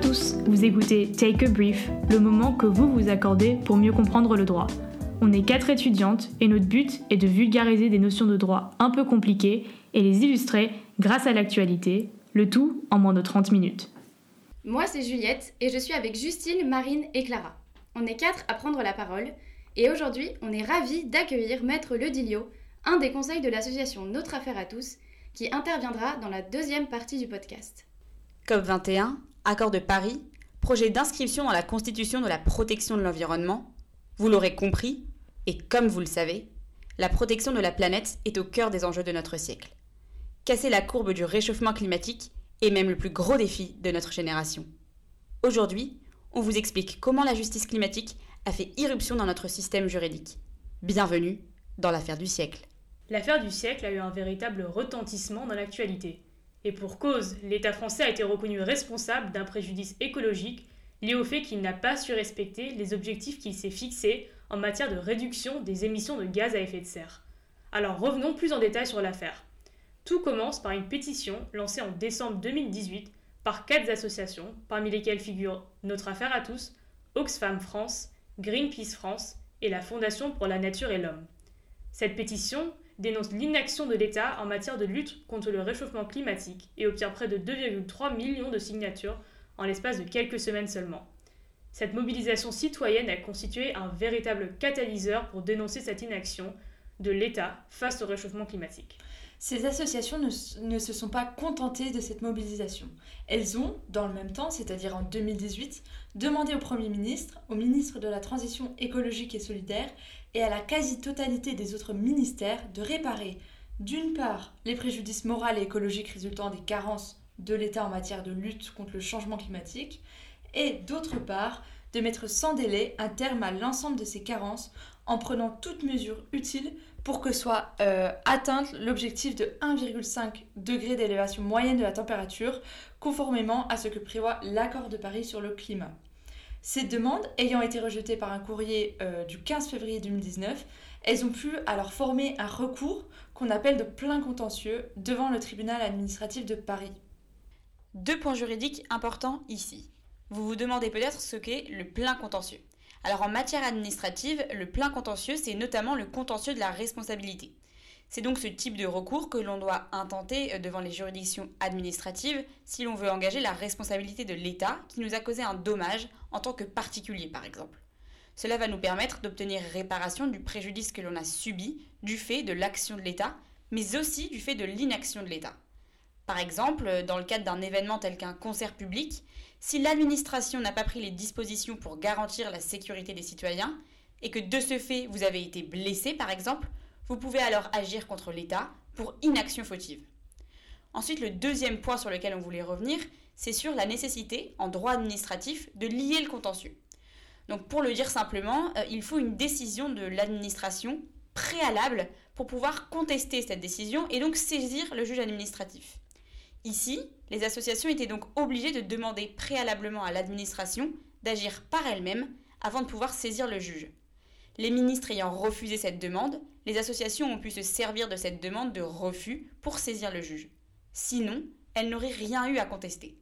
tous, vous écoutez Take a Brief, le moment que vous vous accordez pour mieux comprendre le droit. On est quatre étudiantes et notre but est de vulgariser des notions de droit un peu compliquées et les illustrer grâce à l'actualité, le tout en moins de 30 minutes. Moi c'est Juliette et je suis avec Justine, Marine et Clara. On est quatre à prendre la parole et aujourd'hui on est ravis d'accueillir Maître Ledilio, un des conseils de l'association Notre Affaire à tous, qui interviendra dans la deuxième partie du podcast. COP21, accord de Paris, projet d'inscription dans la Constitution de la protection de l'environnement. Vous l'aurez compris, et comme vous le savez, la protection de la planète est au cœur des enjeux de notre siècle. Casser la courbe du réchauffement climatique est même le plus gros défi de notre génération. Aujourd'hui, on vous explique comment la justice climatique a fait irruption dans notre système juridique. Bienvenue dans l'affaire du siècle. L'affaire du siècle a eu un véritable retentissement dans l'actualité. Et pour cause, l'État français a été reconnu responsable d'un préjudice écologique lié au fait qu'il n'a pas su respecter les objectifs qu'il s'est fixés en matière de réduction des émissions de gaz à effet de serre. Alors revenons plus en détail sur l'affaire. Tout commence par une pétition lancée en décembre 2018 par quatre associations, parmi lesquelles figurent Notre Affaire à tous, Oxfam France, Greenpeace France et la Fondation pour la Nature et l'Homme. Cette pétition dénonce l'inaction de l'État en matière de lutte contre le réchauffement climatique et obtient près de 2,3 millions de signatures en l'espace de quelques semaines seulement. Cette mobilisation citoyenne a constitué un véritable catalyseur pour dénoncer cette inaction de l'État face au réchauffement climatique. Ces associations ne, se sont pas contentées de cette mobilisation. Elles ont, dans le même temps, c'est-à-dire en 2018, demandé au Premier ministre, au ministre de la Transition écologique et solidaire et à la quasi-totalité des autres ministères de réparer, d'une part, les préjudices moraux et écologiques résultant des carences de l'État en matière de lutte contre le changement climatique, et d'autre part, de mettre sans délai un terme à l'ensemble de ces carences en prenant toutes mesures utiles pour que soit euh, atteinte l'objectif de 1,5 degré d'élévation moyenne de la température, conformément à ce que prévoit l'accord de Paris sur le climat. Ces demandes ayant été rejetées par un courrier euh, du 15 février 2019, elles ont pu alors former un recours qu'on appelle de plein contentieux devant le tribunal administratif de Paris. Deux points juridiques importants ici. Vous vous demandez peut-être ce qu'est le plein contentieux. Alors en matière administrative, le plein contentieux, c'est notamment le contentieux de la responsabilité. C'est donc ce type de recours que l'on doit intenter euh, devant les juridictions administratives si l'on veut engager la responsabilité de l'État qui nous a causé un dommage en tant que particulier par exemple. Cela va nous permettre d'obtenir réparation du préjudice que l'on a subi du fait de l'action de l'État, mais aussi du fait de l'inaction de l'État. Par exemple, dans le cadre d'un événement tel qu'un concert public, si l'administration n'a pas pris les dispositions pour garantir la sécurité des citoyens, et que de ce fait vous avez été blessé par exemple, vous pouvez alors agir contre l'État pour inaction fautive. Ensuite, le deuxième point sur lequel on voulait revenir, c'est sur la nécessité, en droit administratif, de lier le contentieux. Donc pour le dire simplement, euh, il faut une décision de l'administration préalable pour pouvoir contester cette décision et donc saisir le juge administratif. Ici, les associations étaient donc obligées de demander préalablement à l'administration d'agir par elle-même avant de pouvoir saisir le juge. Les ministres ayant refusé cette demande, les associations ont pu se servir de cette demande de refus pour saisir le juge. Sinon, elles n'auraient rien eu à contester.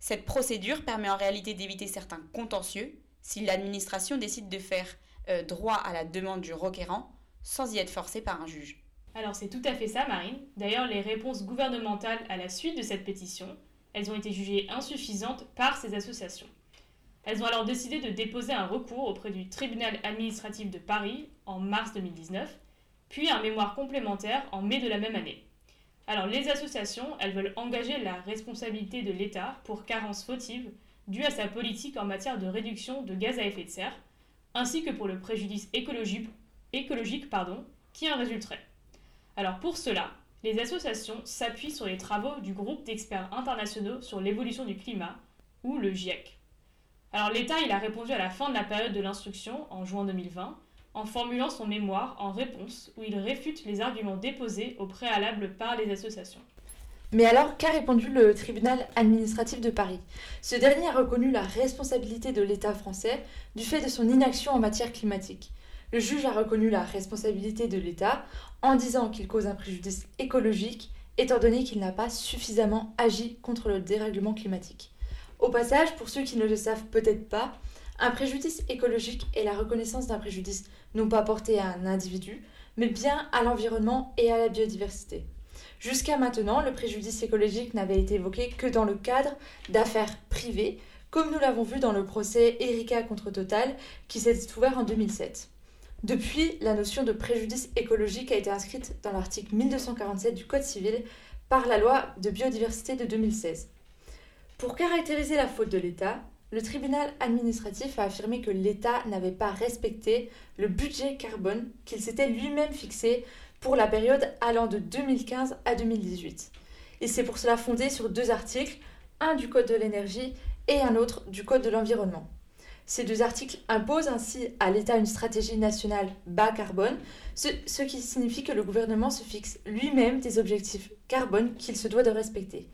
Cette procédure permet en réalité d'éviter certains contentieux si l'administration décide de faire euh, droit à la demande du requérant sans y être forcée par un juge. Alors c'est tout à fait ça, Marine. D'ailleurs, les réponses gouvernementales à la suite de cette pétition, elles ont été jugées insuffisantes par ces associations. Elles ont alors décidé de déposer un recours auprès du tribunal administratif de Paris en mars 2019, puis un mémoire complémentaire en mai de la même année. Alors les associations, elles veulent engager la responsabilité de l'État pour carence fautive due à sa politique en matière de réduction de gaz à effet de serre, ainsi que pour le préjudice écologique, qui en résulterait. Alors pour cela, les associations s'appuient sur les travaux du groupe d'experts internationaux sur l'évolution du climat, ou le GIEC. Alors l'État, il a répondu à la fin de la période de l'instruction, en juin 2020, en formulant son mémoire en réponse où il réfute les arguments déposés au préalable par les associations. Mais alors, qu'a répondu le tribunal administratif de Paris? Ce dernier a reconnu la responsabilité de l'État français du fait de son inaction en matière climatique. Le juge a reconnu la responsabilité de l'État en disant qu'il cause un préjudice écologique étant donné qu'il n'a pas suffisamment agi contre le dérèglement climatique. Au passage, pour ceux qui ne le savent peut-être pas, un préjudice écologique est la reconnaissance d'un préjudice non pas porté à un individu, mais bien à l'environnement et à la biodiversité. Jusqu'à maintenant, le préjudice écologique n'avait été évoqué que dans le cadre d'affaires privées, comme nous l'avons vu dans le procès Erika contre Total qui s'est ouvert en 2007. Depuis, la notion de préjudice écologique a été inscrite dans l'article 1247 du Code civil par la loi de biodiversité de 2016. Pour caractériser la faute de l'État, le tribunal administratif a affirmé que l'État n'avait pas respecté le budget carbone qu'il s'était lui-même fixé pour la période allant de 2015 à 2018. Et c'est pour cela fondé sur deux articles, un du Code de l'énergie et un autre du Code de l'environnement. Ces deux articles imposent ainsi à l'État une stratégie nationale bas carbone, ce, qui signifie que le gouvernement se fixe lui-même des objectifs carbone qu'il se doit de respecter.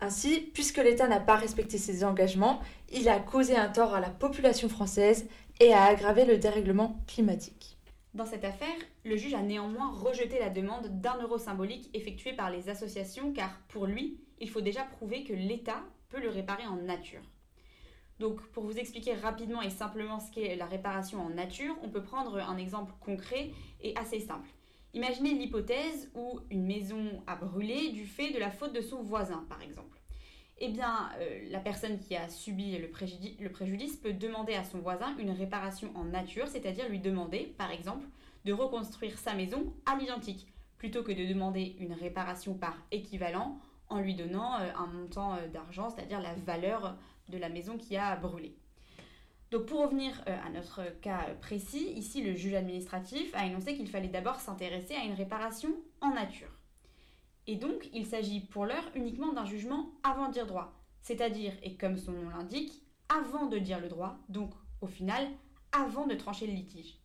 Ainsi, puisque l'État n'a pas respecté ses engagements, il a causé un tort à la population française et a aggravé le dérèglement climatique. Dans cette affaire, le juge a néanmoins rejeté la demande d'un euro symbolique effectuée par les associations car pour lui, il faut déjà prouver que l'État peut le réparer en nature. Donc pour vous expliquer rapidement et simplement ce qu'est la réparation en nature, on peut prendre un exemple concret et assez simple. Imaginez l'hypothèse où une maison a brûlé du fait de la faute de son voisin, par exemple. Eh bien, euh, la personne qui a subi le préjudice, peut demander à son voisin une réparation en nature, c'est-à-dire lui demander, par exemple, de reconstruire sa maison à l'identique, plutôt que de demander une réparation par équivalent en lui donnant euh, un montant euh, d'argent, c'est-à-dire la valeur de la maison qui a brûlé. Donc pour revenir euh, à notre cas précis, ici le juge administratif a énoncé qu'il fallait d'abord s'intéresser à une réparation en nature. Et donc il s'agit pour l'heure uniquement d'un jugement avant de dire droit, c'est-à-dire, et comme son nom l'indique, avant de dire le droit, donc au final, avant de trancher le litige.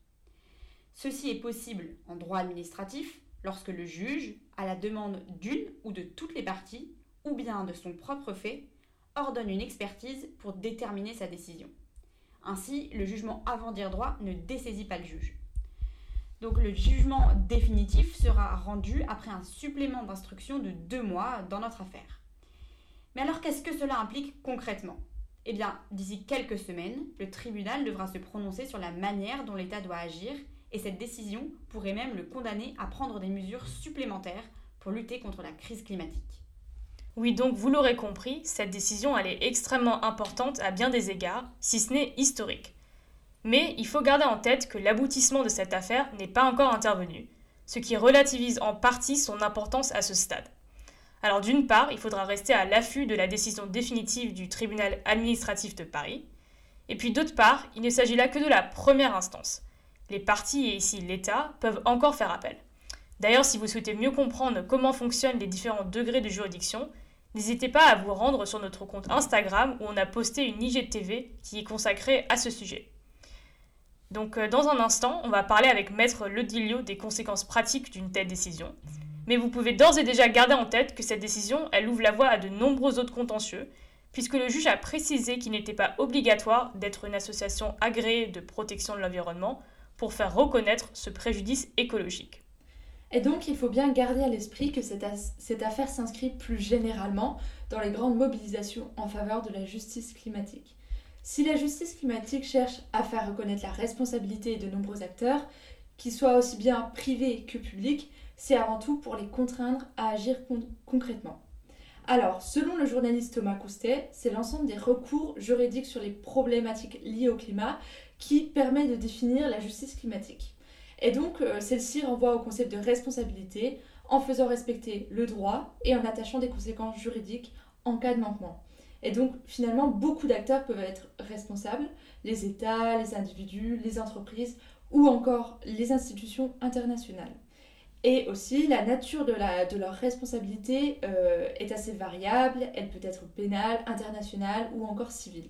Ceci est possible en droit administratif lorsque le juge, à la demande d'une ou de toutes les parties, ou bien de son propre fait, ordonne une expertise pour déterminer sa décision. Ainsi, le jugement avant dire droit ne dessaisit pas le juge. Donc le jugement définitif sera rendu après un supplément d'instruction de deux mois dans notre affaire. Mais alors qu'est-ce que cela implique concrètement? Eh bien, d'ici quelques semaines, le tribunal devra se prononcer sur la manière dont l'État doit agir et cette décision pourrait même le condamner à prendre des mesures supplémentaires pour lutter contre la crise climatique. Oui, donc vous l'aurez compris, cette décision est extrêmement importante à bien des égards, si ce n'est historique. Mais il faut garder en tête que l'aboutissement de cette affaire n'est pas encore intervenu, ce qui relativise en partie son importance à ce stade. Alors d'une part, il faudra rester à l'affût de la décision définitive du tribunal administratif de Paris, et puis d'autre part, il ne s'agit là que de la première instance. Les parties et ici l'État peuvent encore faire appel. D'ailleurs, si vous souhaitez mieux comprendre comment fonctionnent les différents degrés de juridiction, n'hésitez pas à vous rendre sur notre compte Instagram où on a posté une IGTV qui est consacrée à ce sujet. Donc euh, dans un instant, on va parler avec Maître Ledilio des conséquences pratiques d'une telle décision. Mais vous pouvez d'ores et déjà garder en tête que cette décision, elle ouvre la voie à de nombreux autres contentieux, puisque le juge a précisé qu'il n'était pas obligatoire d'être une association agréée de protection de l'environnement pour faire reconnaître ce préjudice écologique. Et donc, il faut bien garder à l'esprit que cette, affaire s'inscrit plus généralement dans les grandes mobilisations en faveur de la justice climatique. Si la justice climatique cherche à faire reconnaître la responsabilité de nombreux acteurs, qu'ils soient aussi bien privés que publics, c'est avant tout pour les contraindre à agir con concrètement. Alors, selon le journaliste Thomas Coustet, c'est l'ensemble des recours juridiques sur les problématiques liées au climat qui permet de définir la justice climatique. Et donc, euh, celle-ci renvoie au concept de responsabilité en faisant respecter le droit et en attachant des conséquences juridiques en cas de manquement. Et donc, finalement, beaucoup d'acteurs peuvent être responsables, les États, les individus, les entreprises ou encore les institutions internationales. Et aussi, la nature de, leur responsabilité euh, est assez variable, elle peut être pénale, internationale ou encore civile.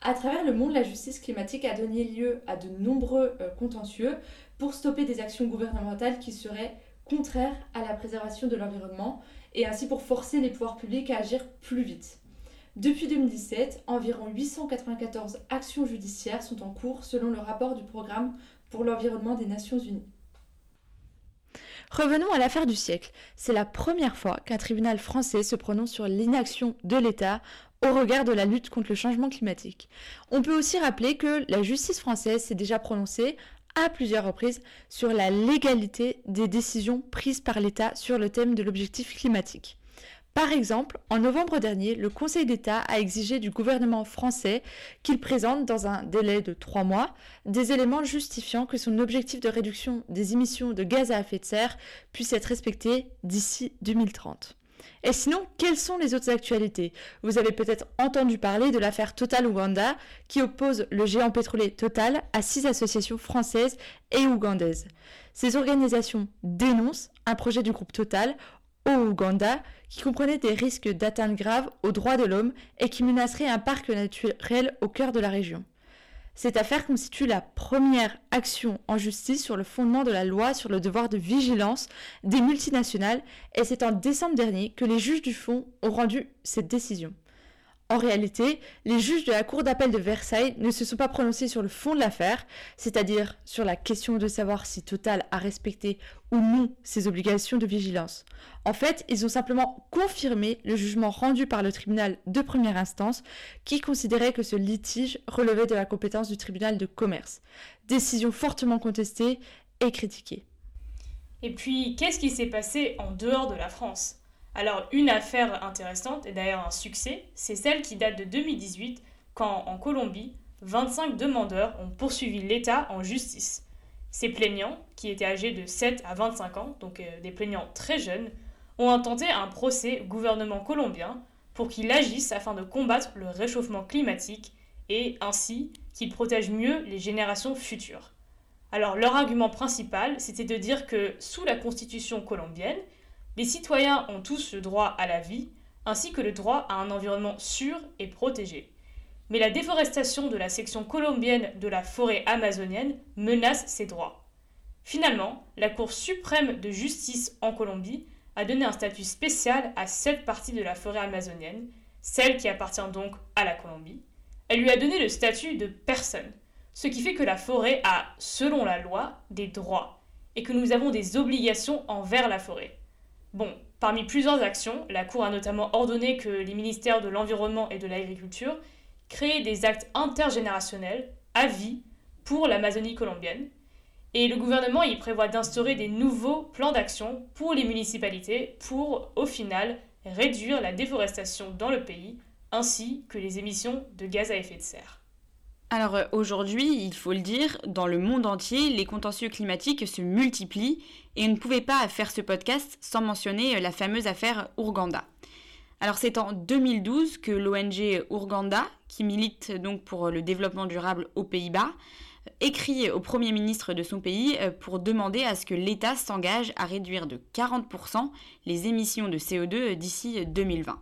À travers le monde, la justice climatique a donné lieu à de nombreux euh, contentieux pour stopper des actions gouvernementales qui seraient contraires à la préservation de l'environnement et ainsi pour forcer les pouvoirs publics à agir plus vite. Depuis 2017, environ 894 actions judiciaires sont en cours selon le rapport du programme pour l'environnement des Nations Unies. Revenons à l'affaire du siècle. C'est la première fois qu'un tribunal français se prononce sur l'inaction de l'État au regard de la lutte contre le changement climatique. On peut aussi rappeler que la justice française s'est déjà prononcée à plusieurs reprises sur la légalité des décisions prises par l'État sur le thème de l'objectif climatique. Par exemple, en novembre dernier, le Conseil d'État a exigé du gouvernement français qu'il présente dans un délai de trois mois des éléments justifiant que son objectif de réduction des émissions de gaz à effet de serre puisse être respecté d'ici 2030. Et sinon, quelles sont les autres actualités? Vous avez peut-être entendu parler de l'affaire Total Ouganda qui oppose le géant pétrolier Total à six associations françaises et ougandaises. Ces organisations dénoncent un projet du groupe Total au Ouganda qui comprenait des risques d'atteinte grave aux droits de l'homme et qui menacerait un parc naturel au cœur de la région. Cette affaire constitue la première action en justice sur le fondement de la loi sur le devoir de vigilance des multinationales et c'est en décembre dernier que les juges du fond ont rendu cette décision. En réalité, les juges de la Cour d'appel de Versailles ne se sont pas prononcés sur le fond de l'affaire, c'est-à-dire sur la question de savoir si Total a respecté ou non ses obligations de vigilance. En fait, ils ont simplement confirmé le jugement rendu par le tribunal de première instance qui considérait que ce litige relevait de la compétence du tribunal de commerce. Décision fortement contestée et critiquée. Et puis, qu'est-ce qui s'est passé en dehors de la France? Alors, une affaire intéressante, et d'ailleurs un succès, c'est celle qui date de 2018, quand en Colombie, 25 demandeurs ont poursuivi l'État en justice. Ces plaignants, qui étaient âgés de 7 à 25 ans, donc euh, des plaignants très jeunes, ont intenté un procès au gouvernement colombien pour qu'il agisse afin de combattre le réchauffement climatique et ainsi qu'il protège mieux les générations futures. Alors leur argument principal, c'était de dire que sous la constitution colombienne, les citoyens ont tous le droit à la vie, ainsi que le droit à un environnement sûr et protégé. Mais la déforestation de la section colombienne de la forêt amazonienne menace ces droits. Finalement, la Cour suprême de justice en Colombie a donné un statut spécial à cette partie de la forêt amazonienne, celle qui appartient donc à la Colombie. Elle lui a donné le statut de personne, ce qui fait que la forêt a, selon la loi, des droits, et que nous avons des obligations envers la forêt. Bon, parmi plusieurs actions, la Cour a notamment ordonné que les ministères de l'Environnement et de l'Agriculture créent des actes intergénérationnels à vie pour l'Amazonie colombienne. Et le gouvernement y prévoit d'instaurer des nouveaux plans d'action pour les municipalités pour, au final, réduire la déforestation dans le pays ainsi que les émissions de gaz à effet de serre. Alors euh, aujourd'hui, il faut le dire, dans le monde entier, les contentieux climatiques se multiplient et on ne pouvait pas faire ce podcast sans mentionner euh, la fameuse affaire Ourganda. Alors c'est en 2012 que l'ONG Ourganda, qui milite donc pour le développement durable aux Pays-Bas, écrit au Premier ministre de son pays euh, pour demander à ce que l'État s'engage à réduire de 40% les émissions de CO2 d'ici 2020.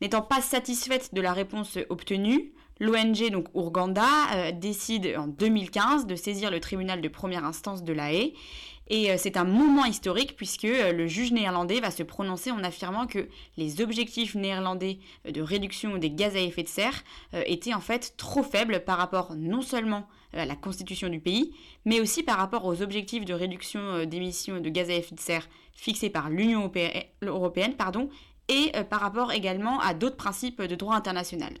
N'étant pas satisfaite de la réponse obtenue, L'ONG, donc euh, décide en 2015 de saisir le tribunal de première instance de La Haye. Et euh, c'est un moment historique puisque euh, le juge néerlandais va se prononcer en affirmant que les objectifs néerlandais de réduction des gaz à effet de serre étaient en fait trop faibles par rapport non seulement à la constitution du pays, mais aussi par rapport aux objectifs de réduction d'émissions de gaz à effet de serre fixés par l'Union européenne et par rapport également à d'autres principes de droit international.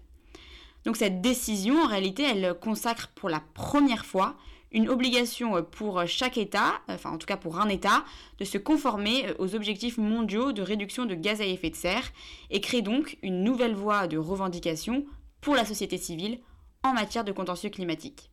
Donc cette décision, en réalité, elle consacre pour la première fois une obligation pour chaque État, enfin en tout cas pour un État, de se conformer aux objectifs mondiaux de réduction de gaz à effet de serre et crée donc une nouvelle voie de revendication pour la société civile en matière de contentieux climatique.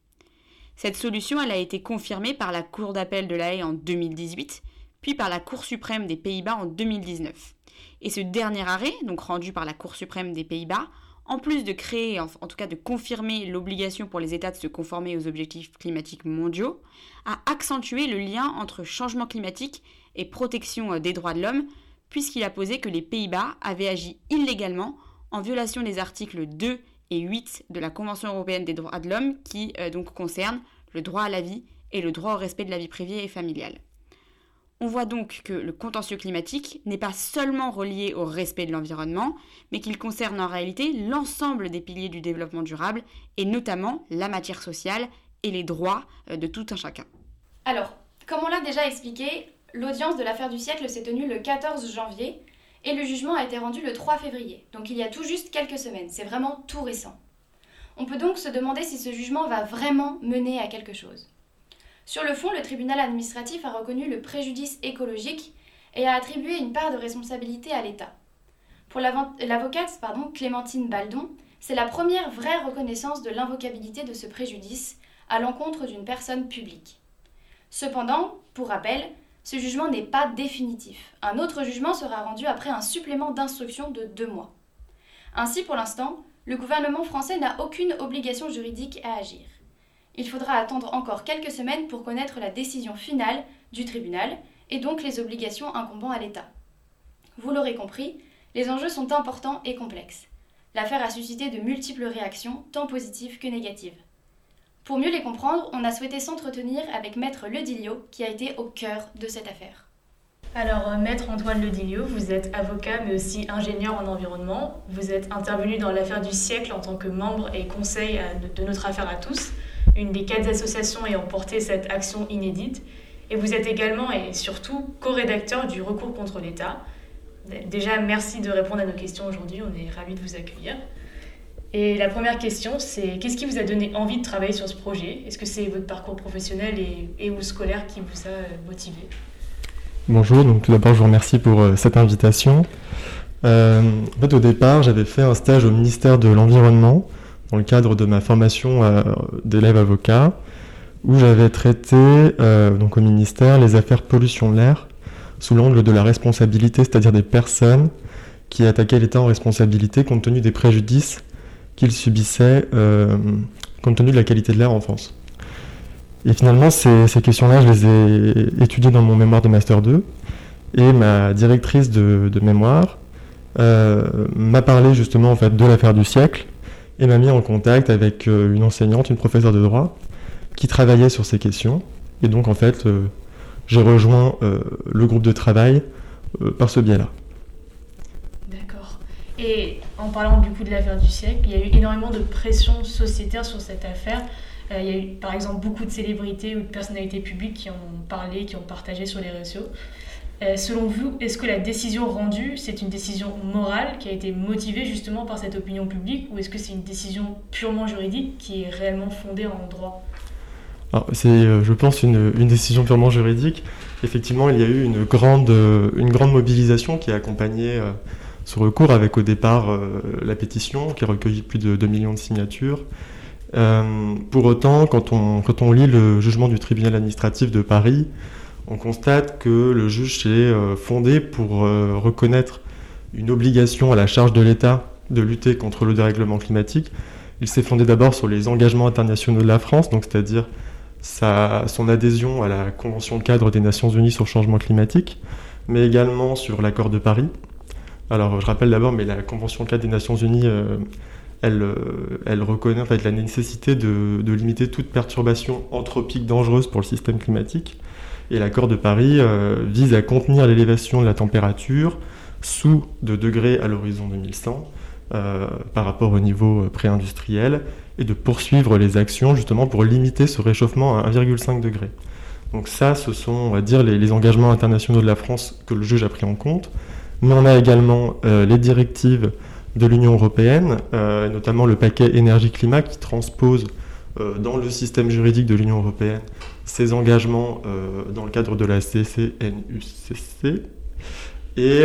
Cette solution, elle a été confirmée par la Cour d'appel de la Haye en 2018, puis par la Cour suprême des Pays-Bas en 2019. Et ce dernier arrêt, donc rendu par la Cour suprême des Pays-Bas, en plus de créer, en, tout cas de confirmer l'obligation pour les États de se conformer aux objectifs climatiques mondiaux, a accentué le lien entre changement climatique et protection euh, des droits de l'homme, puisqu'il a posé que les Pays-Bas avaient agi illégalement en violation des articles 2 et 8 de la Convention européenne des droits de l'homme qui euh, donc concernent le droit à la vie et le droit au respect de la vie privée et familiale. On voit donc que le contentieux climatique n'est pas seulement relié au respect de l'environnement, mais qu'il concerne en réalité l'ensemble des piliers du développement durable, et notamment la matière sociale et les droits euh, de tout un chacun. Alors, comme on l'a déjà expliqué, l'audience de l'affaire du siècle s'est tenue le 14 janvier, et le jugement a été rendu le 3 février, donc il y a tout juste quelques semaines, c'est vraiment tout récent. On peut donc se demander si ce jugement va vraiment mener à quelque chose. Sur le fond, le tribunal administratif a reconnu le préjudice écologique et a attribué une part de responsabilité à l'État. Pour l'avocate Clémentine Baldon, c'est la première vraie reconnaissance de l'invocabilité de ce préjudice à l'encontre d'une personne publique. Cependant, pour rappel, ce jugement n'est pas définitif. Un autre jugement sera rendu après un supplément d'instruction de deux mois. Ainsi, pour l'instant, le gouvernement français n'a aucune obligation juridique à agir. Il faudra attendre encore quelques semaines pour connaître la décision finale du tribunal et donc les obligations incombant à l'État. Vous l'aurez compris, les enjeux sont importants et complexes. L'affaire a suscité de multiples réactions, tant positives que négatives. Pour mieux les comprendre, on a souhaité s'entretenir avec Maître Ledilio, qui a été au cœur de cette affaire. Alors, euh, Maître Antoine Ledilio, vous êtes avocat mais aussi ingénieur en environnement. Vous êtes intervenu dans l'affaire du siècle en tant que membre et conseil de notre affaire à tous, une des quatre associations ayant porté cette action inédite. Et vous êtes également et surtout co-rédacteur du recours contre l'État. Déjà, merci de répondre à nos questions aujourd'hui. On est ravis de vous accueillir. Et la première question, c'est qu'est-ce qui vous a donné envie de travailler sur ce projet? Est-ce que c'est votre parcours professionnel et, ou scolaire qui vous a euh, motivé? Bonjour, donc tout d'abord je vous remercie pour euh, cette invitation. Euh, au départ, j'avais fait un stage au ministère de l'Environnement dans le cadre de ma formation d'élève avocat, où j'avais traité donc au ministère les affaires pollution de l'air sous l'angle de la responsabilité, c'est-à-dire des personnes qui attaquaient l'État en responsabilité compte tenu des préjudices qu'il subissait euh, compte tenu de la qualité de l'air en France. Et finalement, ces, questions-là, je les ai étudiées dans mon mémoire de Master 2. Et ma directrice de, mémoire euh, m'a parlé justement en fait, de l'affaire du siècle et m'a mis en contact avec euh, une enseignante, une professeure de droit, qui travaillait sur ces questions. Et donc, en fait, j'ai rejoint le groupe de travail par ce biais-là. D'accord. Et en parlant du coup de l'affaire du siècle, il y a eu énormément de pression sociétaire sur cette affaire. Euh, il y a eu par exemple beaucoup de célébrités ou de personnalités publiques qui ont parlé, qui ont partagé sur les réseaux. Euh, selon vous, est-ce que la décision rendue, c'est une décision morale qui a été motivée justement par cette opinion publique ou est-ce que c'est une décision purement juridique qui est réellement fondée en droit? C'est, euh, je pense, une, décision purement juridique. Effectivement, il y a eu une grande, une grande mobilisation qui a accompagné ce recours avec au départ euh, la pétition qui a recueilli plus de 2 millions de signatures. Euh, pour autant, quand on, quand on lit le jugement du tribunal administratif de Paris, on constate que le juge s'est euh, fondé pour reconnaître une obligation à la charge de l'État de lutter contre le dérèglement climatique. Il s'est fondé d'abord sur les engagements internationaux de la France, donc c'est-à-dire son adhésion à la Convention cadre des Nations Unies sur le changement climatique, mais également sur l'accord de Paris, alors, je rappelle d'abord, mais la Convention 4 des Nations Unies, euh, elle, euh, elle, reconnaît en fait la nécessité de, limiter toute perturbation anthropique dangereuse pour le système climatique. Et l'accord de Paris euh, vise à contenir l'élévation de la température sous 2 degrés à l'horizon 2100 par rapport au niveau pré-industriel et de poursuivre les actions justement pour limiter ce réchauffement à 1,5 degré. Donc ça, ce sont, on va dire, les engagements internationaux de la France que le juge a pris en compte mais on a également euh, les directives de l'Union européenne, euh, notamment le paquet énergie-climat qui transpose euh, dans le système juridique de l'Union européenne ces engagements dans le cadre de la CCNUCC. Et,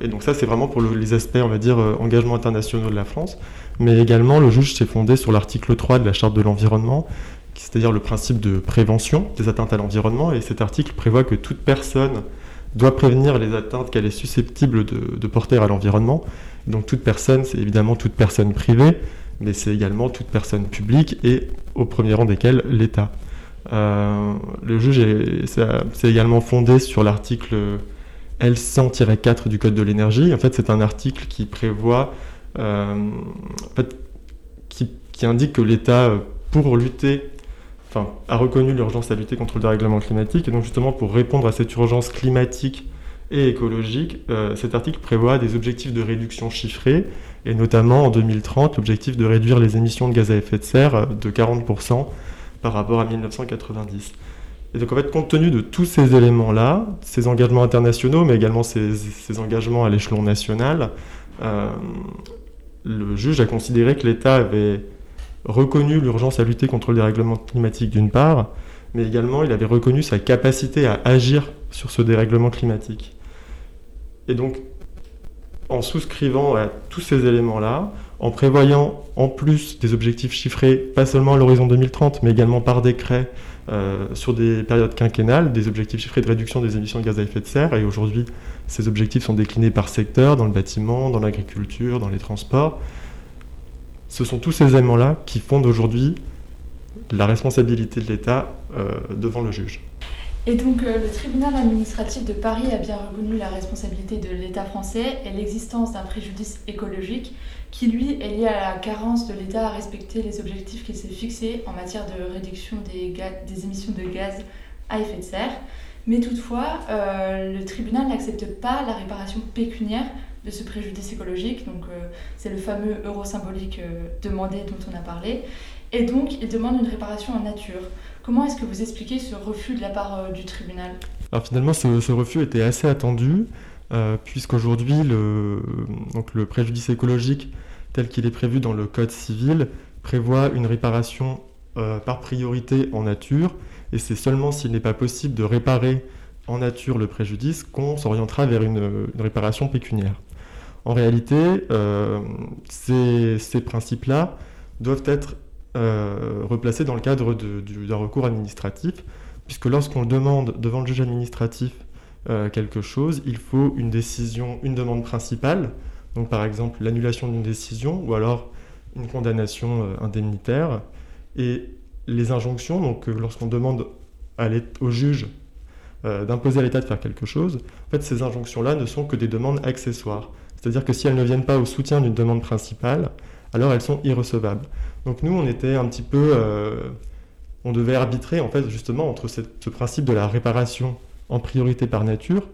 et donc ça, c'est vraiment pour les aspects, on va dire, engagements internationaux de la France. Mais également, le juge s'est fondé sur l'article 3 de la Charte de l'environnement, c'est-à-dire le principe de prévention des atteintes à l'environnement. Et cet article prévoit que toute personne doit prévenir les atteintes qu'elle est susceptible de, porter à l'environnement. Donc toute personne, c'est évidemment toute personne privée, mais c'est également toute personne publique et au premier rang desquelles l'État. Euh, le juge s'est également fondé sur l'article L100-4 du Code de l'énergie. En fait, c'est un article qui prévoit, euh, qui, indique que l'État, pour lutter enfin, a reconnu l'urgence à lutter contre le dérèglement climatique. Et donc justement, pour répondre à cette urgence climatique et écologique, euh, cet article prévoit des objectifs de réduction chiffrés, et notamment en 2030, l'objectif de réduire les émissions de gaz à effet de serre de 40% par rapport à 1990. Et donc en fait, compte tenu de tous ces éléments-là, ces engagements internationaux, mais également ces, engagements à l'échelon national, euh, le juge a considéré que l'État avait reconnu l'urgence à lutter contre le dérèglement climatique d'une part, mais également il avait reconnu sa capacité à agir sur ce dérèglement climatique. Et donc, en souscrivant à tous ces éléments-là, en prévoyant en plus des objectifs chiffrés, pas seulement à l'horizon 2030, mais également par décret euh, sur des périodes quinquennales, des objectifs chiffrés de réduction des émissions de gaz à effet de serre. Et aujourd'hui, ces objectifs sont déclinés par secteur, dans le bâtiment, dans l'agriculture, dans les transports. Ce sont tous ces éléments-là qui fondent aujourd'hui la responsabilité de l'État euh, devant le juge. Et donc euh, le tribunal administratif de Paris a bien reconnu la responsabilité de l'État français et l'existence d'un préjudice écologique qui lui est lié à la carence de l'État à respecter les objectifs qu'il s'est fixés en matière de réduction des, émissions de gaz à effet de serre. Mais toutefois, euh, le tribunal n'accepte pas la réparation pécuniaire de ce préjudice écologique, donc euh, c'est le fameux euro symbolique demandé dont on a parlé, et donc il demande une réparation en nature. Comment est-ce que vous expliquez ce refus de la part euh, du tribunal? Alors finalement, ce, refus était assez attendu, euh, puisqu'aujourd'hui, le, le préjudice écologique tel qu'il est prévu dans le Code civil prévoit une réparation euh, par priorité en nature, et c'est seulement s'il n'est pas possible de réparer en nature le préjudice qu'on s'orientera vers une, réparation pécuniaire. En réalité, ces, ces principes-là doivent être euh, replacé dans le cadre d'un recours administratif, puisque lorsqu'on demande devant le juge administratif euh, quelque chose, il faut une décision, une demande principale, donc par exemple l'annulation d'une décision ou alors une condamnation euh, indemnitaire. Et les injonctions, donc lorsqu'on demande au juge d'imposer à l'État de faire quelque chose, en fait ces injonctions-là ne sont que des demandes accessoires. C'est-à-dire que si elles ne viennent pas au soutien d'une demande principale, alors elles sont irrecevables. Donc nous, on était un petit peu... Euh, on devait arbitrer en fait justement entre ce principe de la réparation en priorité par nature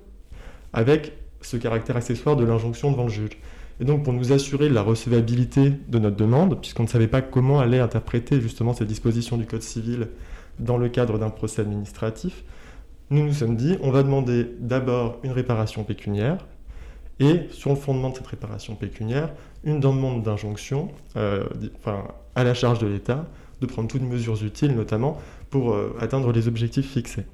avec ce caractère accessoire de l'injonction devant le juge. Et donc pour nous assurer la recevabilité de notre demande, puisqu'on ne savait pas comment aller interpréter justement ces dispositions du Code civil dans le cadre d'un procès administratif, nous nous sommes dit on va demander d'abord une réparation pécuniaire, et sur le fondement de cette réparation pécuniaire, une demande d'injonction euh, à la charge de l'État de prendre toutes mesures utiles, notamment pour euh, atteindre les objectifs fixés.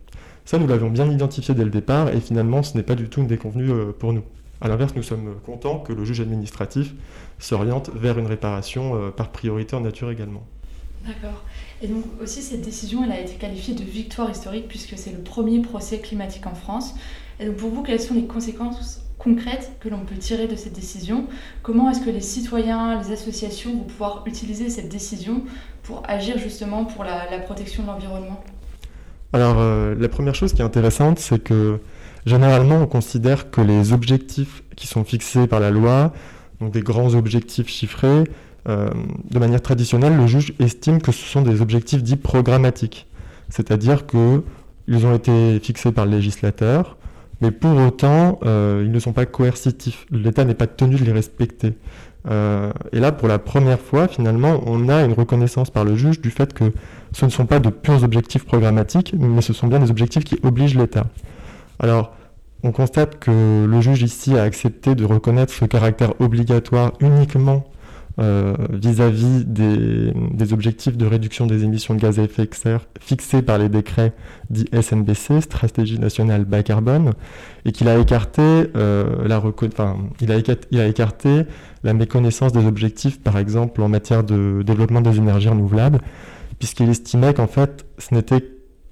Ça, nous l'avions bien identifié dès le départ, et finalement, ce n'est pas du tout une déconvenue euh, pour nous. A l'inverse, nous sommes contents que le juge administratif s'oriente vers une réparation par priorité en nature également. D'accord. Et donc aussi, cette décision, elle a été qualifiée de victoire historique puisque c'est le premier procès climatique en France. Et donc pour vous, quelles sont les conséquences concrètes que l'on peut tirer de cette décision? Comment est-ce que les citoyens, les associations vont pouvoir utiliser cette décision pour agir justement pour la, protection de l'environnement? Alors, euh, la première chose qui est intéressante, c'est que généralement, on considère que les objectifs qui sont fixés par la loi, donc des grands objectifs chiffrés, euh, de manière traditionnelle, le juge estime que ce sont des objectifs dits programmatiques, c'est-à-dire qu'ils ont été fixés par le législateur, mais pour autant, euh, ils ne sont pas coercitifs. L'État n'est pas tenu de les respecter. Euh, et là, pour la première fois, finalement, on a une reconnaissance par le juge du fait que ce ne sont pas de purs objectifs programmatiques, mais ce sont bien des objectifs qui obligent l'État. Alors, on constate que le juge ici a accepté de reconnaître ce caractère obligatoire uniquement euh, vis-à-vis des, objectifs de réduction des émissions de gaz à effet de serre fixés par les décrets dits SNBC, Stratégie nationale bas carbone, et qu'il a écarté euh, la il a, la méconnaissance des objectifs, par exemple en matière de développement des énergies renouvelables, puisqu'il estimait qu'en fait ce n'était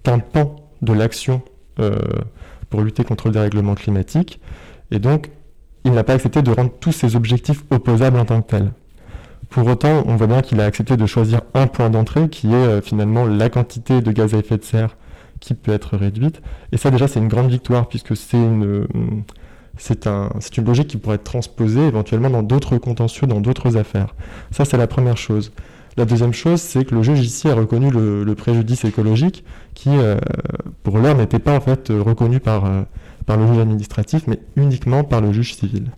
qu'un pan de l'action euh, pour lutter contre le dérèglement climatique, et donc il n'a pas accepté de rendre tous ces objectifs opposables en tant que tels. Pour autant, on voit bien qu'il a accepté de choisir un point d'entrée qui est euh, finalement la quantité de gaz à effet de serre qui peut être réduite. Et ça déjà c'est une grande victoire puisque c'est une, euh, c'est logique qui pourrait être transposée éventuellement dans d'autres contentieux, dans d'autres affaires. Ça c'est la première chose. La deuxième chose, c'est que le juge ici a reconnu le, préjudice écologique qui, euh, pour l'heure, n'était pas en fait reconnu par le juge administratif, mais uniquement par le juge civil.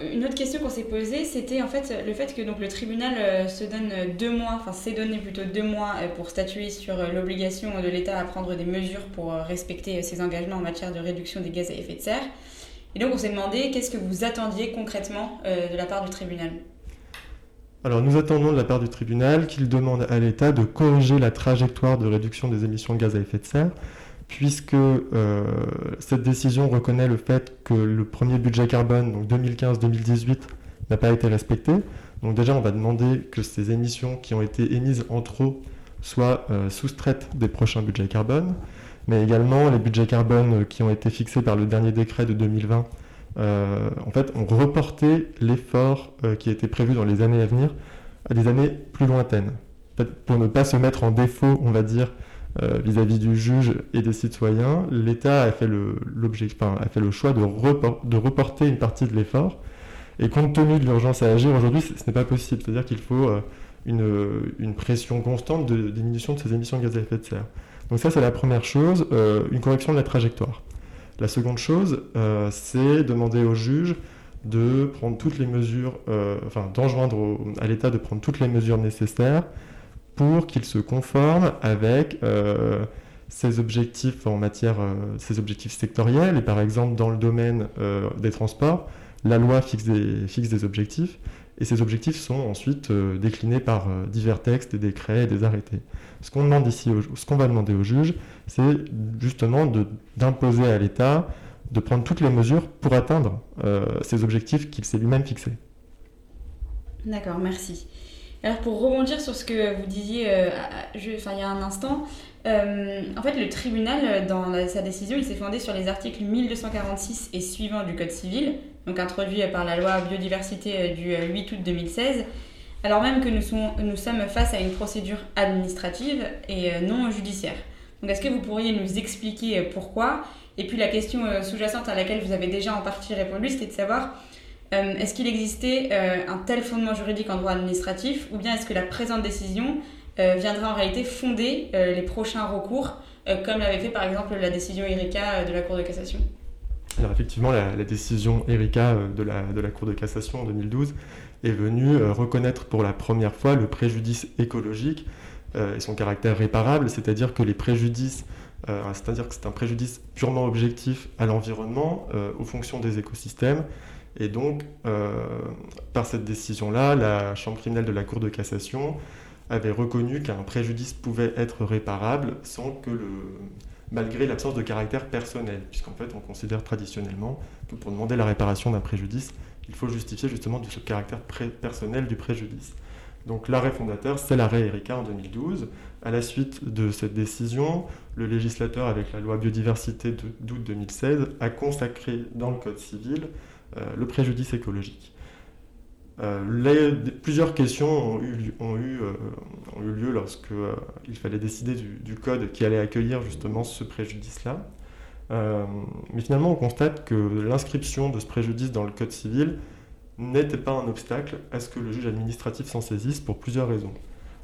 Une autre question qu'on s'est posée, c'était en fait le fait que le tribunal euh, se donne deux mois, enfin s'est donné plutôt deux mois euh, pour statuer sur euh, l'obligation de l'État à prendre des mesures pour respecter ses engagements en matière de réduction des gaz à effet de serre. Et donc on s'est demandé qu'est-ce que vous attendiez concrètement de la part du tribunal? Alors nous attendons de la part du tribunal qu'il demande à l'État de corriger la trajectoire de réduction des émissions de gaz à effet de serre puisque euh, cette décision reconnaît le fait que le premier budget carbone, donc 2015-2018, n'a pas été respecté. Donc déjà, on va demander que ces émissions qui ont été émises en trop soient euh, soustraites des prochains budgets carbone, mais également les budgets carbone qui ont été fixés par le dernier décret de 2020, euh, en fait, ont reporté l'effort qui était prévu dans les années à venir à des années plus lointaines. Pour ne pas se mettre en défaut, on va dire, euh, vis-à-vis du juge et des citoyens, l'État a, fait le, choix de, reporter une partie de l'effort. Et compte tenu de l'urgence à agir aujourd'hui, ce n'est pas possible. C'est-à-dire qu'il faut euh, une, une, pression constante de diminution de ces émissions de gaz à effet de serre. Donc ça, c'est la première chose, euh, une correction de la trajectoire. La seconde chose, c'est demander au juge de prendre toutes les mesures, enfin d'enjoindre à l'État de prendre toutes les mesures nécessaires pour qu'il se conforme avec euh, ses objectifs en matière, euh, ses objectifs sectoriels. Et par exemple, dans le domaine euh, des transports, la loi fixe des, fixe des objectifs et ces objectifs sont ensuite déclinés par divers textes, des décrets et des arrêtés. Ce qu'on demande ici, ce qu'on va demander au juge, c'est justement d'imposer à l'État de prendre toutes les mesures pour atteindre ces objectifs qu'il s'est lui-même fixés. D'accord, merci. Alors pour rebondir sur ce que vous disiez euh, il y a un instant, euh, en fait le tribunal, dans sa décision, il s'est fondé sur les articles 1246 et suivants du Code civil, donc introduits par la loi biodiversité euh, du 8 août 2016, alors même que nous, nous sommes face à une procédure administrative et non judiciaire. Donc est-ce que vous pourriez nous expliquer pourquoi? Et puis la question sous-jacente à laquelle vous avez déjà en partie répondu, c'était de savoir euh, est-ce qu'il existait euh, un tel fondement juridique en droit administratif ou bien est-ce que la présente décision euh, viendrait en réalité fonder les prochains recours, comme l'avait fait par exemple la décision Erika de la Cour de cassation? Effectivement, la, décision Erika de la, de la, Cour de cassation en 2012 est venue reconnaître pour la première fois le préjudice écologique et son caractère réparable, c'est-à-dire que les préjudices, c'est-à-dire que c'est un préjudice purement objectif à l'environnement, aux fonctions des écosystèmes, et donc, euh, par cette décision-là, la Chambre criminelle de la Cour de cassation avait reconnu qu'un préjudice pouvait être réparable sans que le, malgré l'absence de caractère personnel, puisqu'en fait on considère traditionnellement que pour demander la réparation d'un préjudice, il faut justifier justement de ce caractère personnel du préjudice. Donc l'arrêt fondateur, c'est l'arrêt Erika en 2012. À la suite de cette décision, le législateur, avec la loi biodiversité d'août 2016, a consacré dans le Code civil le préjudice écologique. Euh, plusieurs questions ont eu, ont eu, euh, eu lieu lorsqu'il il fallait décider du, code qui allait accueillir justement ce préjudice-là. mais finalement, on constate que l'inscription de ce préjudice dans le code civil n'était pas un obstacle à ce que le juge administratif s'en saisisse pour plusieurs raisons.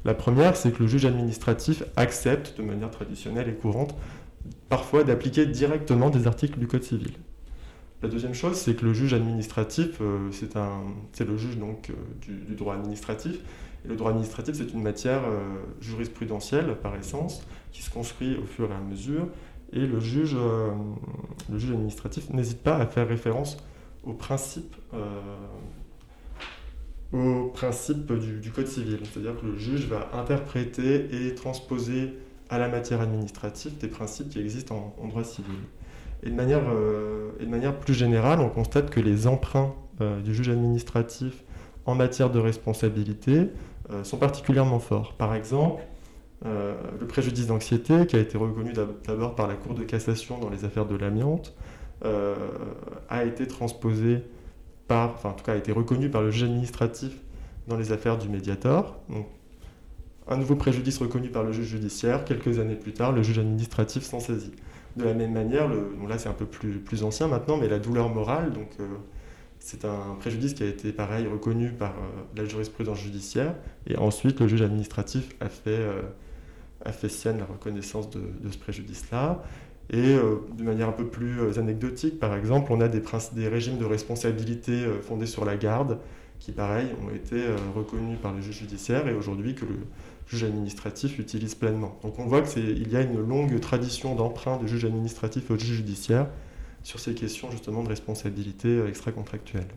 La première, c'est que le juge administratif accepte de manière traditionnelle et courante parfois d'appliquer directement des articles du code civil. La deuxième chose, c'est que le juge administratif, euh, c'est le juge donc, euh, du, droit administratif. Et le droit administratif, c'est une matière euh, jurisprudentielle par essence, qui se construit au fur et à mesure. Et le juge, le juge administratif n'hésite pas à faire référence au principe, au principe du, du code civil. C'est-à-dire que le juge va interpréter et transposer à la matière administrative des principes qui existent en droit civil. Et de manière, euh, et de manière plus générale, on constate que les emprunts euh, du juge administratif en matière de responsabilité euh, sont particulièrement forts. Par exemple, le préjudice d'anxiété, qui a été reconnu d'abord par la Cour de cassation dans les affaires de l'amiante, a été transposé par, enfin en tout cas a été reconnu par le juge administratif dans les affaires du médiator. Donc, un nouveau préjudice reconnu par le juge judiciaire, quelques années plus tard, le juge administratif s'en saisit. De la même manière, le, là c'est un peu plus, ancien maintenant, mais la douleur morale, donc euh, c'est un préjudice qui a été pareil reconnu par euh, la jurisprudence judiciaire, et ensuite le juge administratif a fait, euh, sienne la reconnaissance de, ce préjudice-là. Et de manière un peu plus anecdotique, par exemple, on a des, des régimes de responsabilité fondés sur la garde, qui, pareil, ont été reconnus par le juge judiciaire et aujourd'hui que le juge administratif utilise pleinement. Donc on voit qu'il y a une longue tradition d'emprunt de juge administratif au juge judiciaire sur ces questions justement de responsabilité extra-contractuelle.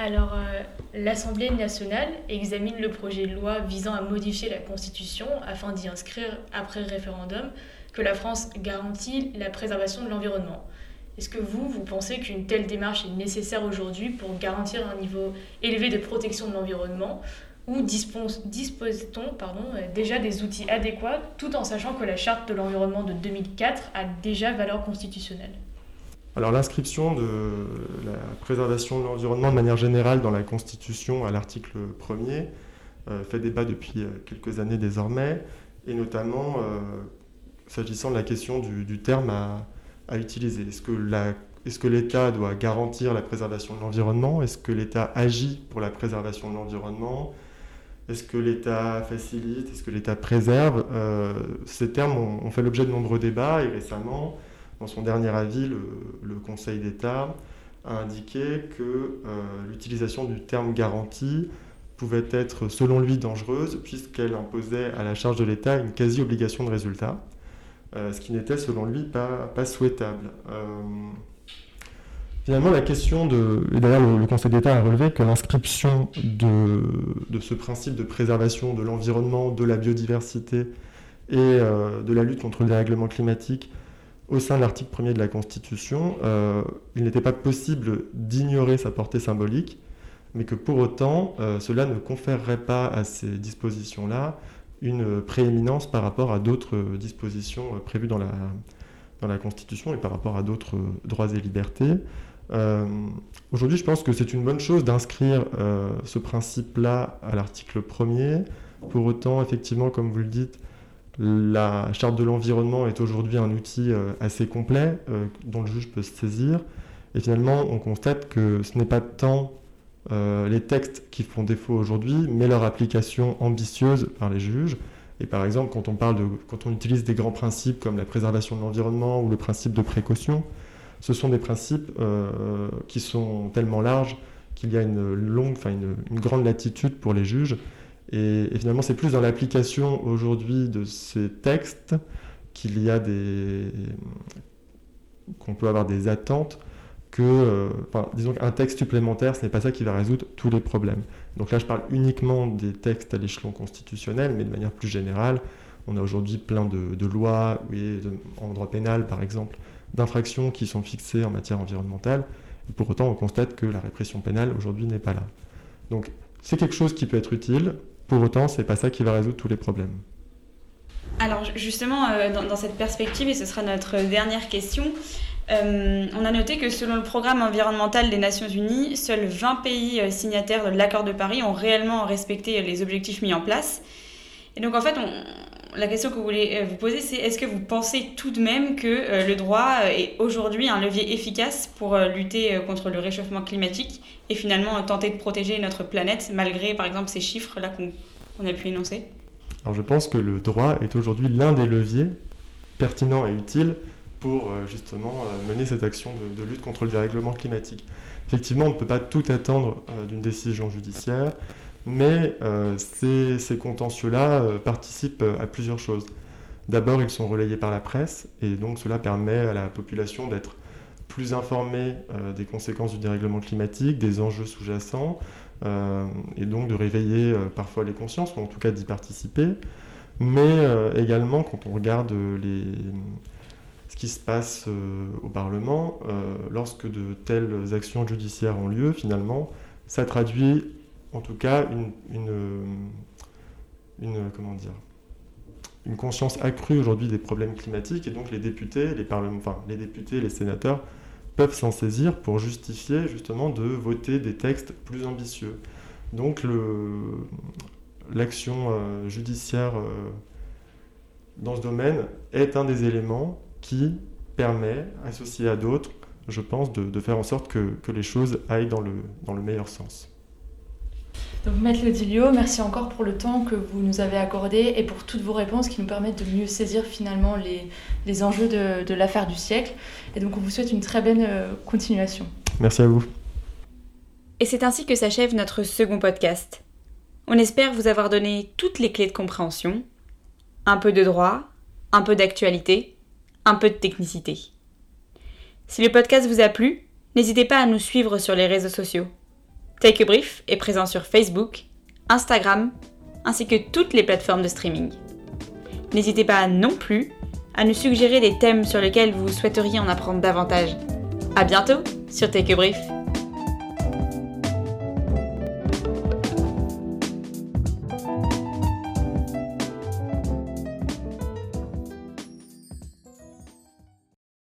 Alors, euh, l'Assemblée nationale examine le projet de loi visant à modifier la Constitution afin d'y inscrire, après référendum, que la France garantit la préservation de l'environnement. Est-ce que vous, vous pensez qu'une telle démarche est nécessaire aujourd'hui pour garantir un niveau élevé de protection de l'environnement? Ou dispose-t-on déjà des outils adéquats tout en sachant que la charte de l'environnement de 2004 a déjà valeur constitutionnelle? Alors l'inscription de la préservation de l'environnement de manière générale dans la Constitution à l'article 1er euh, fait débat depuis euh, quelques années désormais, et notamment euh, s'agissant de la question du, terme à, utiliser. Est-ce que l'État doit garantir la préservation de l'environnement? Est-ce que l'État agit pour la préservation de l'environnement? Est-ce que l'État facilite Est-ce que l'État préserve Ces termes ont fait l'objet de nombreux débats et récemment, dans son dernier avis, le, Conseil d'État a indiqué que euh, l'utilisation du terme garantie pouvait être, selon lui, dangereuse, puisqu'elle imposait à la charge de l'État une quasi-obligation de résultat, euh, ce qui n'était, selon lui, pas souhaitable. Euh, finalement, la question de. Et d'ailleurs, le, Conseil d'État a relevé que l'inscription de, de, ce principe de préservation de l'environnement, de la biodiversité et de la lutte contre le dérèglement climatique au sein de l'article 1er de la Constitution, euh, il n'était pas possible d'ignorer sa portée symbolique, mais que pour autant, euh, cela ne conférerait pas à ces dispositions-là une prééminence par rapport à d'autres dispositions euh, prévues dans la, dans la Constitution et par rapport à d'autres droits et libertés. Aujourd'hui, je pense que c'est une bonne chose d'inscrire ce principe-là à l'article 1er. Pour autant, effectivement, comme vous le dites, la charte de l'environnement est aujourd'hui un outil euh, assez complet euh, dont le juge peut se saisir. Et finalement, on constate que ce n'est pas tant euh, les textes qui font défaut aujourd'hui, mais leur application ambitieuse par les juges. Et par exemple, quand on, parle de, quand on utilise des grands principes comme la préservation de l'environnement ou le principe de précaution, ce sont des principes qui sont tellement larges qu'il y a une longue, enfin une grande latitude pour les juges et, finalement, c'est plus dans l'application aujourd'hui de ces textes qu'il y a des. qu'on peut avoir des attentes que. Euh, disons qu'un texte supplémentaire, ce n'est pas ça qui va résoudre tous les problèmes. Donc là, je parle uniquement des textes à l'échelon constitutionnel, mais de manière plus générale, on a aujourd'hui plein de, lois, oui, en droit pénal par exemple, d'infractions qui sont fixées en matière environnementale. Et pour autant, on constate que la répression pénale aujourd'hui n'est pas là. Donc c'est quelque chose qui peut être utile. Pour autant, c'est pas ça qui va résoudre tous les problèmes. Alors justement, euh, dans, cette perspective, et ce sera notre dernière question, euh, on a noté que selon le programme environnemental des Nations Unies, seuls 20 pays euh, signataires de l'accord de Paris ont réellement respecté les objectifs mis en place. Et donc en fait, la question que vous voulez vous poser, c'est est-ce que vous pensez tout de même que le droit est aujourd'hui un levier efficace pour lutter contre le réchauffement climatique et finalement tenter de protéger notre planète malgré par exemple ces chiffres là qu'on a pu énoncer? Alors je pense que le droit est aujourd'hui l'un des leviers pertinents et utiles pour euh, justement euh, mener cette action de, lutte contre le dérèglement climatique. Effectivement, on ne peut pas tout attendre euh, d'une décision judiciaire, mais ces, ces contentieux-là participent à plusieurs choses. D'abord, ils sont relayés par la presse, et donc cela permet à la population d'être plus informés euh, des conséquences du dérèglement climatique, des enjeux sous-jacents, euh, et donc de réveiller euh, parfois les consciences, ou en tout cas d'y participer. Mais également, quand on regarde ce qui se passe au Parlement, lorsque de telles actions judiciaires ont lieu, finalement, ça traduit en tout cas une, une, comment dire, une conscience accrue aujourd'hui des problèmes climatiques et donc les députés, les, enfin, les députés, les sénateurs peuvent s'en saisir pour justifier justement de voter des textes plus ambitieux. Donc l'action euh, judiciaire euh, dans ce domaine est un des éléments qui permet, associé à d'autres, je pense, de, faire en sorte que, les choses aillent dans le, dans le meilleur sens. Donc Maître Lodilio, merci encore pour le temps que vous nous avez accordé et pour toutes vos réponses qui nous permettent de mieux saisir finalement les, les enjeux de, de l'affaire du siècle. Et donc on vous souhaite une très belle euh, continuation. Merci à vous. Et c'est ainsi que s'achève notre second podcast. On espère vous avoir donné toutes les clés de compréhension, un peu de droit, un peu d'actualité, un peu de technicité. Si le podcast vous a plu, n'hésitez pas à nous suivre sur les réseaux sociaux. Take a Brief est présent sur Facebook, Instagram, ainsi que toutes les plateformes de streaming. N'hésitez pas non plus à nous suggérer des thèmes sur lesquels vous souhaiteriez en apprendre davantage. A bientôt sur Take a Brief.